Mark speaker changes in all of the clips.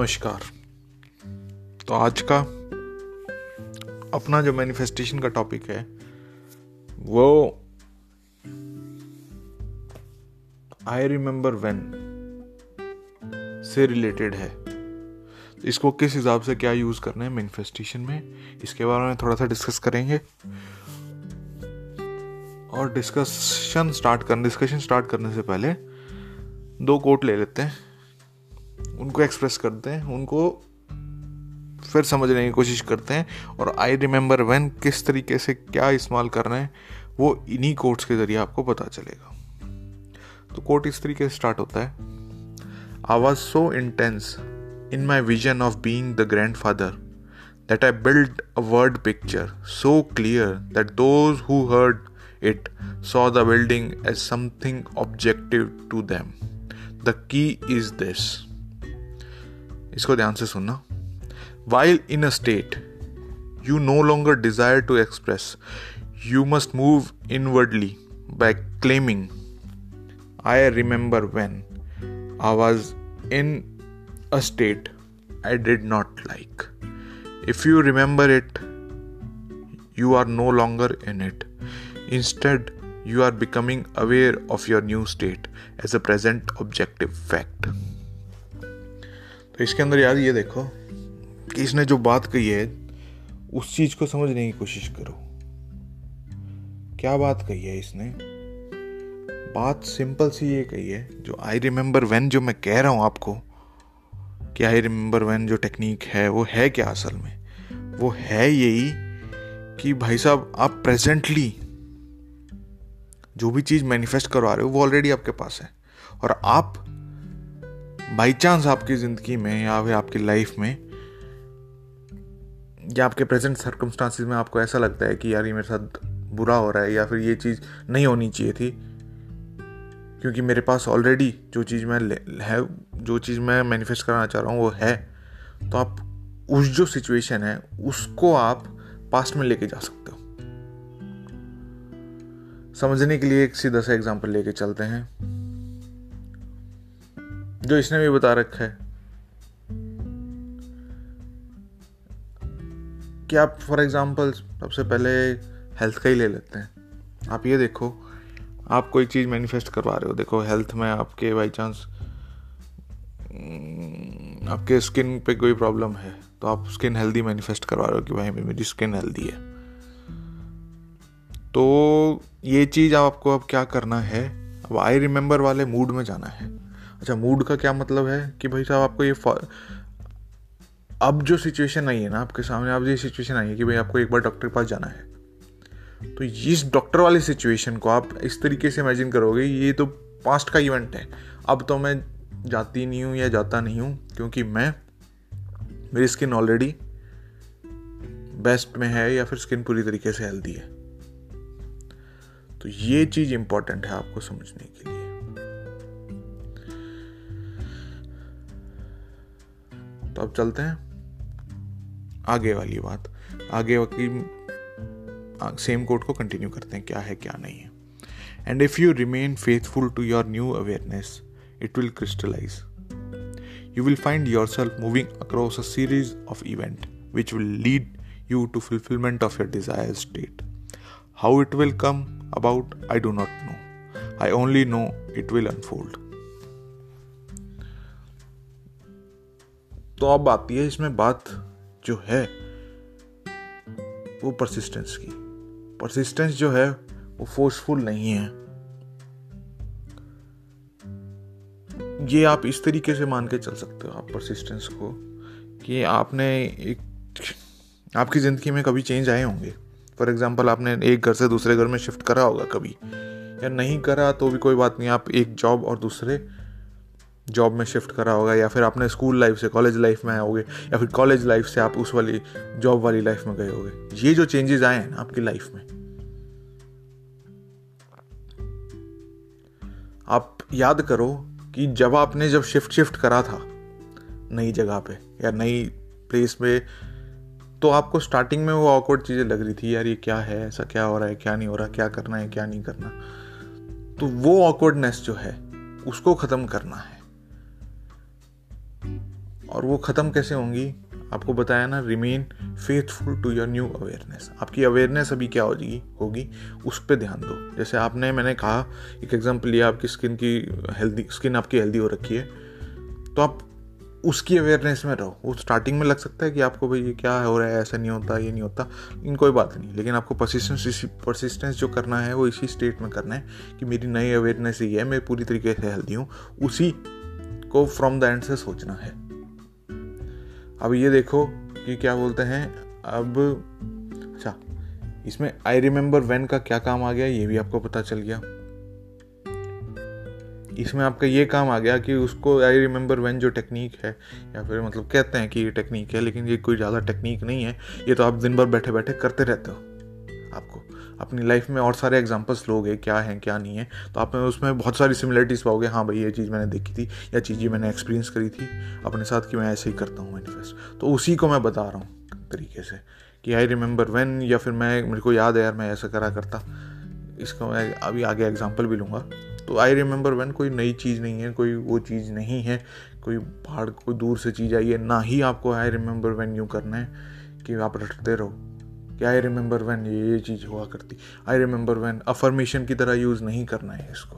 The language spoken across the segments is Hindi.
Speaker 1: नमस्कार। तो आज का अपना जो मैनिफेस्टेशन का टॉपिक है, वो आई रिमेंबर वेन से रिलेटेड है। इसको किस हिसाब से क्या यूज़ करना है मैनिफेस्टेशन में, इसके बारे में थोड़ा सा डिस्कस करेंगे। और डिस्कशन स्टार्ट करने डिस्कशन स्टार्ट करने से पहले दो कोट ले लेते हैं। उनको एक्सप्रेस करते हैं, उनको फिर समझने की कोशिश करते हैं और आई रिमेंबर वेन किस तरीके से क्या इस्तेमाल कर रहे हैं, वो इन्हीं कोट्स के ज़रिए आपको पता चलेगा तो कोट इस तरीके से स्टार्ट होता है I was so intense in my vision of being the grandfather that I built a word picture so clear that those who heard it saw the building as something objective to them. The key is this. इसको ध्यान से सुनना while in a state you no longer desire to express you must move inwardly by claiming I remember when I was in a state I did not like if you remember it you are no longer in it. Instead, you are becoming aware of your new state as a present objective fact. तो इसके अंदर यार ये देखो कि इसने जो बात कही है, उस चीज़ को समझने की कोशिश करो। क्या बात कही है इसने? बात सिंपल सी ये कही है, जो आई रिमेंबर वेन जो मैं कह रहा हूँ आपको, कि आई रिमेंबर वेन जो टेक्निक है, वो है क्या असल में? वो है यही कि भाई साहब, आप प्रेजेंटली जो भी चीज़ मैनिफेस्ट करवा रहे हो, वो ऑलरेडी आपके पास है। और आप बाई चांस आपकी ज़िंदगी में या फिर आपकी लाइफ में या आपके प्रेजेंट सर्कमस्टांसिस में आपको ऐसा लगता है कि यार ये मेरे साथ बुरा हो रहा है या फिर ये चीज़ नहीं होनी चाहिए थी? क्योंकि मेरे पास ऑलरेडी जो चीज़ मैं है, जो चीज़ मैं मैनिफेस्ट कराना चाह रहा हूँ वो है। तो आप उस जो सिचुएशन है, उसको आप पास्ट में लेके जा सकते हो। समझने के लिए एक सीधा सा एग्जांपल लेके चलते हैं। जो इसने भी बता रखा है। कि आप फॉर एग्जांपल सबसे पहले हेल्थ का ही ले लेते हैं। आप ये देखो, आप कोई चीज़ मैनिफेस्ट करवा रहे हो, देखो हेल्थ में आपके बाई चांस आपके स्किन पे कोई प्रॉब्लम है तो आप स्किन हेल्दी मैनिफेस्ट करवा रहे हो कि भाई मेरी स्किन हेल्दी है। तो ये चीज़ आपको अब क्या करना है, अब आई रिमेंबर वाले मूड में जाना है। अच्छा मूड का क्या मतलब है कि भाई साहब आपको ये अब जो सिचुएशन आई है ना, आपके सामने, अब ये सिचुएशन आई है कि भाई आपको एक बार डॉक्टर के पास जाना है। तो इस डॉक्टर वाली सिचुएशन को आप इस तरीके से इमेजिन करोगे, ये तो पास्ट का इवेंट है। अब तो मैं जाती नहीं हूँ या जाता नहीं हूँ, क्योंकि मैं, मेरी स्किन ऑलरेडी बेस्ट में है या फिर स्किन पूरी तरीके से हेल्दी है। तो ये चीज़ इंपॉर्टेंट है आपको समझने के लिए। अब चलते हैं। आगे वाली बात। आगे की सेम कोट को कंटिन्यू करते हैं, क्या है, क्या नहीं है। And if you remain faithful to your new awareness it will crystallise you will find yourself moving across a series of event which will lead you to fulfilment of your desire state how it will come about I do not know I only know it will unfold तो अब आती है इसमें बात जो है वो परसिस्टेंस की। परसिस्टेंस जो है वो फोर्सफुल नहीं है। ये आप इस तरीके से मान के चल सकते हो आप परसिस्टेंस को कि आपने एक, आपकी ज़िंदगी में कभी चेंज आए होंगे। फॉर एग्जांपल आपने एक घर से दूसरे घर में शिफ्ट करा होगा कभी। या नहीं करा तो भी कोई बात नहीं, आप एक जॉब और दूसरे जॉब में शिफ्ट करा होगा या फिर आपने स्कूल लाइफ से कॉलेज लाइफ में आए होगे या फिर कॉलेज लाइफ से आप उस वाली जॉब वाली लाइफ में गए होगे। ये जो चेंजेस आए हैं आपकी लाइफ में, आप याद करो कि जब आपने जब शिफ्ट शिफ्ट करा था नई जगह पे या नई प्लेस पे तो आपको स्टार्टिंग में वो ऑकवर्ड चीज़ें लग रही थी, यार ये क्या है? ऐसा क्या हो रहा है? क्या नहीं हो रहा? क्या करना है? क्या नहीं करना? तो वो ऑकवर्डनेस जो है, उसको ख़त्म करना है। और वो ख़त्म कैसे होंगी? आपको बताया ना remain faithful to your new awareness आपकी अवेयरनेस अभी क्या हो जाएगी? होगी, उस पर ध्यान दो। जैसे आपने, मैंने कहा, एक एग्ज़ाम्पल लिया, आपकी स्किन की हेल्दी स्किन आपकी हेल्दी हो रखी है तो आप उसकी अवेयरनेस में रहो। वो स्टार्टिंग में लग सकता है कि आपको भाई ये क्या हो रहा है, ऐसा नहीं होता, ये नहीं होता इन कोई बात नहीं। लेकिन आपको परसिस्टेंस इसी परसिस्टेंस जो करना है, वो इसी स्टेट में करना है कि मेरी नई अवेयरनेस ये है, मैं पूरी तरीके से हेल्दी हूँ। उसी को फ्रॉम द एंड से सोचना है। अब ये देखो कि क्या बोलते हैं, अब अच्छा इसमें आई रिमेंबर वैन का क्या काम आ गया, ये भी आपको पता चल गया। इसमें आपका ये काम आ गया कि उसको आई रिमेंबर वैन जो टेक्निक है, या फिर मतलब कहते हैं कि ये टेक्निक है, लेकिन ये कोई ज़्यादा टेक्निक नहीं है, ये तो आप दिन भर बैठे बैठे करते रहते हो, आपको। अपनी लाइफ में और सारे एग्जाम्पल्स लोगे क्या हैं, क्या नहीं है तो आप उसमें बहुत सारी सिमिलरिटीज़ पाओगे। हाँ भाई, ये चीज़ मैंने देखी थी, या चीज़ मैंने एक्सपीरियंस करी थी, अपने साथ कि मैं ऐसे ही करता हूँ मैनिफेस्ट तो उसी को मैं बता रहा हूँ तरीके से कि आई रिमेंबर वैन या फिर मैं, मेरे को याद है यार, मैं ऐसा करा करता। इसका मैं अभी आगे एग्ज़ाम्पल भी लूँगा। तो आई रिमेंबर वैन कोई नई चीज़ नहीं है, कोई वो चीज़ नहीं है, कोई पहाड़, कोई दूर से चीज़ आई है, ना ही आपको आई रिमेंबर वैन यूँ करना है कि आप रटते रहो। कि आई रिमेंबर वैन ये ये चीज़ हुआ करती। आई रिमेंबर वैन अफर्मेशन की तरह यूज़ नहीं करना है इसको।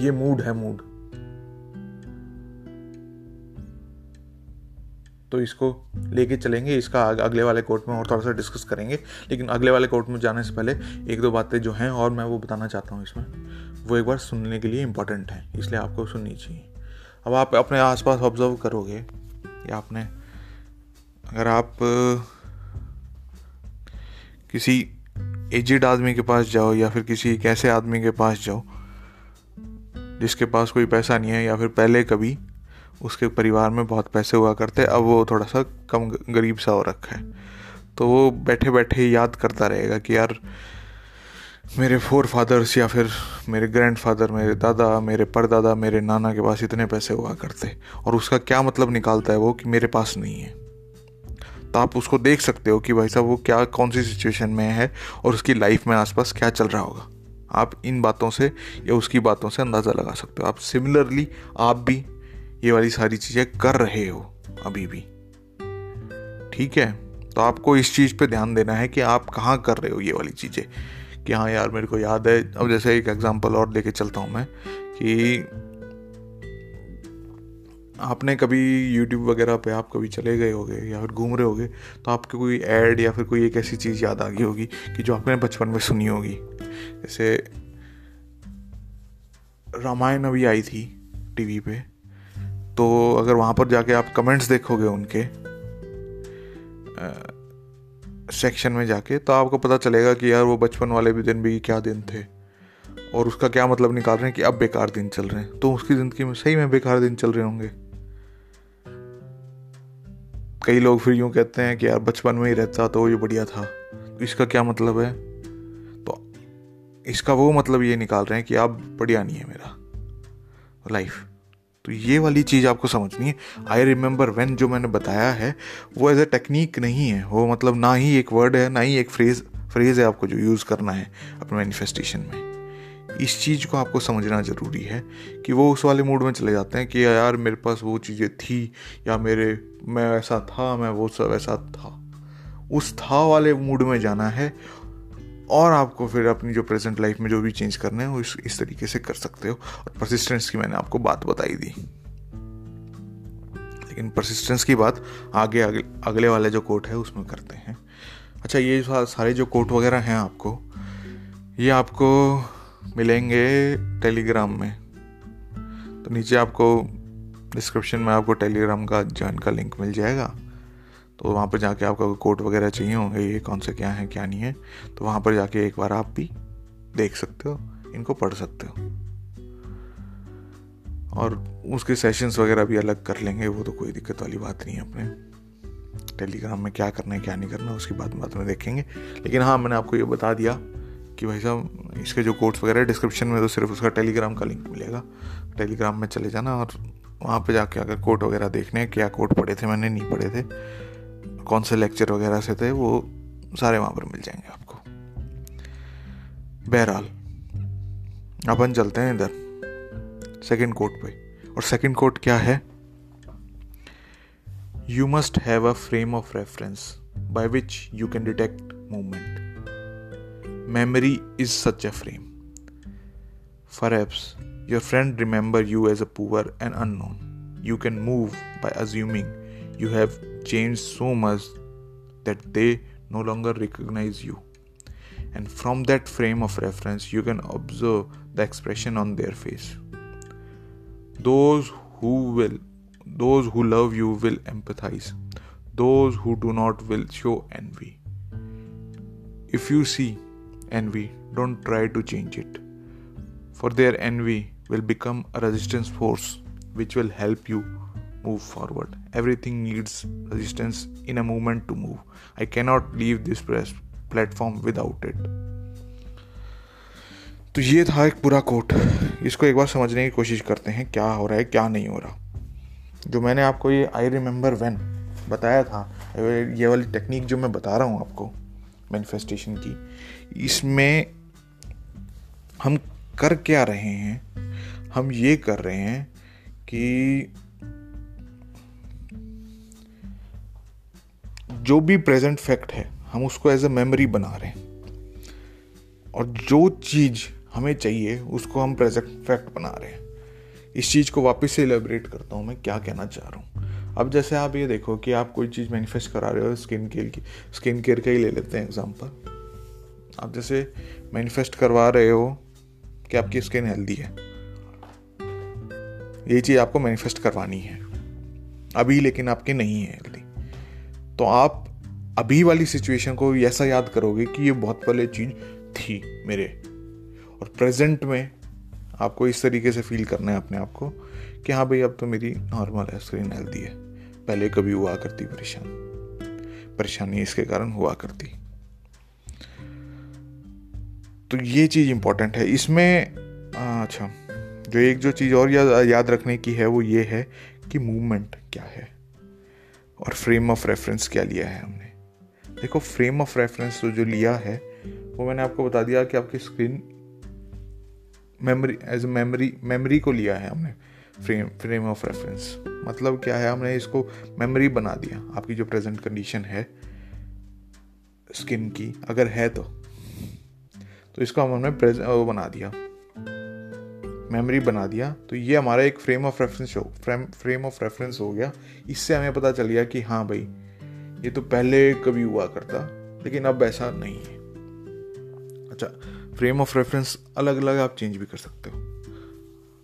Speaker 1: ये मूड है मूड तो इसको लेके चलेंगे, इसका अगले वाले कोर्ट में और थोड़ा सा डिस्कस करेंगे। लेकिन अगले वाले कोर्ट में जाने से पहले एक दो बातें जो हैं और मैं वो बताना चाहता हूँ इसमें। वो एक बार सुनने के लिए इम्पोर्टेंट है, इसलिए आपको सुननी चाहिए। अब आप अपने आसपास ऑब्ज़र्व करोगे या आपने, अगर आप किसी एजिड आदमी के पास जाओ या फिर किसी एक ऐसे आदमी के पास जाओ, जिसके पास कोई पैसा नहीं है या फिर पहले कभी उसके परिवार में बहुत पैसे हुआ करते, अब वो थोड़ा सा कम गरीब सा हो रखा है तो वो बैठे बैठे याद करता रहेगा कि यार मेरे फोर फादर्स या फिर मेरे ग्रैंड फादर मेरे दादा, मेरे परदादा, मेरे नाना के पास इतने पैसे हुआ करते और उसका क्या मतलब निकालता है वो कि मेरे पास नहीं है। तो आप उसको देख सकते हो कि भाई साहब वो क्या, कौन सी सिचुएशन में है और उसकी लाइफ में आसपास क्या चल रहा होगा। आप इन बातों से या उसकी बातों से अंदाज़ा लगा सकते हो। आप सिमिलरली आप भी ये वाली सारी चीज़ें कर रहे हो अभी भी। ठीक है? तो आपको इस चीज़ पे ध्यान देना है कि आप कहाँ कर रहे हो ये वाली चीज़ें। कि हाँ यार, मेरे को याद है। अब जैसे एक एग्जांपल और लेके चलता हूँ मैं कि आपने कभी यूट्यूब वगैरह पे आप कभी चले गए होगे या फिर घूम रहे होगे तो आपको कोई ऐड या फिर कोई एक ऐसी चीज़ याद आ गई होगी कि जो आपने बचपन में सुनी होगी? जैसे रामायण अभी आई थी टीवी पे तो अगर वहाँ पर जाके आप कमेंट्स देखोगे उनके सेक्शन में जाके तो आपको पता चलेगा कि यार वो बचपन वाले भी दिन भी क्या दिन थे। और उसका क्या मतलब निकाल रहे हैं कि अब बेकार दिन चल रहे हैं। तो उसकी ज़िंदगी में सही में बेकार दिन चल रहे होंगे। कई लोग फिर यूँ कहते हैं कि यार बचपन में ही रहता तो ये बढ़िया था। तो इसका क्या मतलब है? तो इसका वो मतलब ये निकाल रहे हैं कि अब बढ़िया नहीं है मेरा लाइफ तो ये वाली चीज़ आपको समझनी है। आई रिमेंबर वेन जो मैंने बताया है, वो एज ए टेक्निक नहीं है। वो मतलब ना ही एक वर्ड है, ना ही एक फ्रेज फ्रेज है आपको जो यूज़ करना है अपने मैनिफेस्टेशन में। इस चीज़ को आपको समझना ज़रूरी है कि वो उस वाले मूड में चले जाते हैं कि यार मेरे पास वो चीज़ें थी, या मेरे, मैं ऐसा था, मैं वो सब ऐसा था। उस था वाले मूड में जाना है और आपको फिर अपनी जो प्रेजेंट लाइफ में जो भी चेंज करने हैं वो इस, इस तरीके से कर सकते हो। और परसिस्टेंस की मैंने आपको बात बताई दी लेकिन परसिस्टेंस की बात आगे अगले, अगले वाले जो कोट है उसमें करते हैं। अच्छा ये सारे जो कोट वगैरह हैं आपको ये आपको मिलेंगे टेलीग्राम में। तो नीचे आपको डिस्क्रिप्शन में आपको टेलीग्राम का ज्वाइन का लिंक मिल जाएगा। तो वहाँ पर जाके आपका कोट वगैरह चाहिए होंगे, ये कौन से क्या है, क्या नहीं है तो वहाँ पर जाके एक बार आप भी देख सकते हो, इनको पढ़ सकते हो। और उसके सेशंस वगैरह भी अलग कर लेंगे, वो तो कोई दिक्कत वाली बात नहीं है अपने। टेलीग्राम में क्या करना है, क्या नहीं करना उसकी बात बात में देखेंगे। लेकिन हाँ मैंने आपको ये बता दिया कि भाई साहब, इसके जो कोड्स वगैरह डिस्क्रिप्शन में तो सिर्फ़ उसका टेलीग्राम का लिंक मिलेगा। टेलीग्राम में चले जाना और वहाँ पे जाके अगर कोड वगैरह देखने क्या कोड पढ़े थे, मैंने नहीं पढ़े थे कौन से लेक्चर वगैरह से थे, वो सारे वहाँ पर मिल जाएँगे आपको। बहरहाल, अपन चलते हैं इधर सेकंड कोट पे। और सेकंड कोट क्या है? You must have a frame of reference by which you can detect movement memory is such a frame Perhaps your friend remember you as a poor and unknown. You can move by assuming you have changed so much that they no longer recognize you. And from that frame of reference, you can observe the expression on their face. Those who will, those who love you will empathize. Those who do not will show envy. If you see envy, don't try to change it for their envy will become a resistance force which will help you move forward. Everything needs resistance in a movement to move. I cannot leave this press platform without it. तो ये था एक पूरा कोट इसको एक बार समझने की कोशिश करते हैं, क्या हो रहा है, क्या नहीं हो रहा जो मैंने आपको ये आई रिमेंबर वेन बताया था, ये वाली टेक्निक जो मैं बता रहा हूँ आपको मैनिफेस्टेशन की, इसमें हम कर क्या रहे हैं, हम ये कर रहे हैं कि जो भी प्रेजेंट फैक्ट है, हम उसको एज अ मेमोरी बना रहे हैं। और जो चीज़ हमें चाहिए, उसको हम प्रेजेंट फैक्ट बना रहे हैं। इस चीज़ को वापस से एलेबरेट करता हूँ मैं, क्या कहना चाह रहा हूँ। अब जैसे आप ये देखो कि आप कोई चीज़ मैनिफेस्ट करा रहे हो स्किन केयर की स्किन केयर का ही ले लेते हैं एग्ज़ाम्पल आप जैसे मैनिफेस्ट करवा रहे हो कि आपकी स्किन हेल्दी है। ये चीज़ आपको मैनिफेस्ट करवानी है। अभी लेकिन आपकी नहीं है। तो आप अभी वाली सिचुएशन को ऐसा याद करोगे कि ये बहुत पहले चीज़ थी मेरे। और प्रेजेंट में आपको इस तरीके से फील करना है अपने आप को कि हाँ भाई, अब तो मेरी नॉर्मल है स्क्रीन हेल्दी है। पहले कभी हुआ करती परेशान। परेशानी इसके कारण हुआ करती। तो ये चीज़ इंपॉर्टेंट है। इसमें अच्छा जो एक जो चीज़ और याद रखने की है वो ये है कि मूवमेंट क्या है। और फ्रेम ऑफ़ रेफरेंस क्या लिया है हमने? देखो फ्रेम ऑफ़ रेफरेंस तो जो लिया है, वो मैंने आपको बता दिया कि आपकी screen memory as a memory memory को लिया है हमने फ्रेम फ्रेम ऑफ़ रेफरेंस मतलब क्या है, हमने इसको मेमोरी बना दिया, आपकी जो प्रेजेंट कंडीशन है स्किन की, अगर है तो। तो इसको हमने प्रेजेंट वो बना दिया। मेमोरी बना दिया तो ये हमारा एक फ्रेम ऑफ़ रेफरेंस हो फ्रेम फ्रेम ऑफ़ रेफरेंस हो गया। इससे हमें पता चल गया कि हाँ भाई, ये तो पहले कभी हुआ करता, लेकिन अब ऐसा नहीं है। अच्छा फ्रेम ऑफ़ रेफरेंस अलग अलग आप चेंज भी कर सकते हो।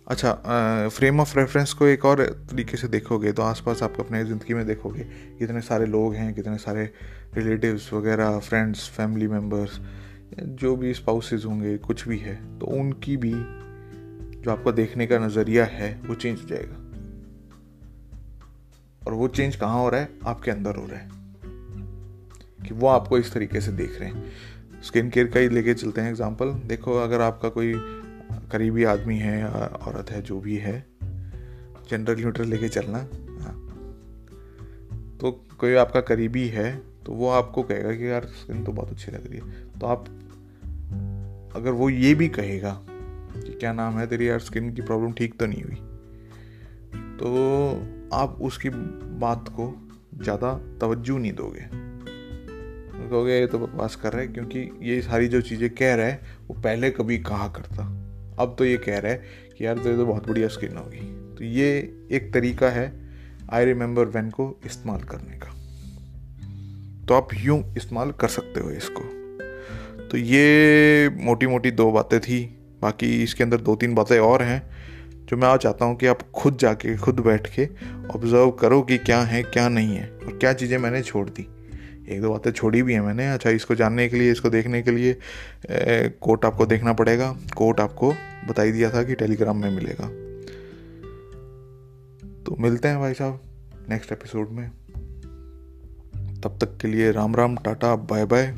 Speaker 1: अच्छा फ्रेम ऑफ़ रेफरेंस को एक और तरीके से देखोगे तो आसपास आप अपने ज़िंदगी में देखोगे, कितने सारे लोग हैं, कितने सारे रिलेटिव्स वगैरह फ्रेंड्स फैमिली मेंबर्स जो भी स्पाउसेस होंगे, कुछ भी है तो उनकी भी जो आपका देखने का नज़रिया है, वो चेंज हो जाएगा। और वो चेंज कहाँ हो रहा है? आपके अंदर हो रहा है। कि वो आपको इस तरीके से देख रहे हैं। स्किन केयर का ही लेके चलते हैं एग्ज़ाम्पल देखो, अगर आपका कोई करीबी आदमी है औरत है, जो भी है जनरल न्यूट्रल लेके चलना हाँ। तो कोई आपका करीबी है तो वो आपको कहेगा कि यार स्किन तो बहुत अच्छी लग रही है। तो आप, अगर वो ये भी कहेगा कि क्या नाम है तेरी यार स्किन की प्रॉब्लम ठीक तो नहीं हुई? तो आप उसकी बात को ज़्यादा तवज्जो नहीं दोगे। कहोगे, ये तो बकवास कर रहा है, क्योंकि ये सारी जो चीज़ें कह रहा है, वो पहले कभी कहा करता? अब तो ये कह रहा है कि यार, तेरे तो बहुत बढ़िया स्किन होगी। तो ये एक तरीका है आई रिमेंबर वैन को इस्तेमाल करने का। तो आप यूँ इस्तेमाल कर सकते हो इसको। तो ये मोटी मोटी दो बातें थी। बाकी इसके अंदर दो तीन बातें और हैं, जो मैं आज चाहता हूँ कि आप खुद जाके, खुद बैठ के ऑब्ज़र्व करो कि क्या है, क्या नहीं है और क्या चीज़ें मैंने छोड़ दी। एक दो बातें छोड़ी भी हैं मैंने। अच्छा इसको जानने के लिए, इसको देखने के लिए कोट आपको देखना पड़ेगा। कोट आपको बताई दिया था कि टेलीग्राम में मिलेगा। तो मिलते हैं भाई साहब नेक्स्ट एपिसोड में। तब तक के लिए Ram Ram, tata bye bye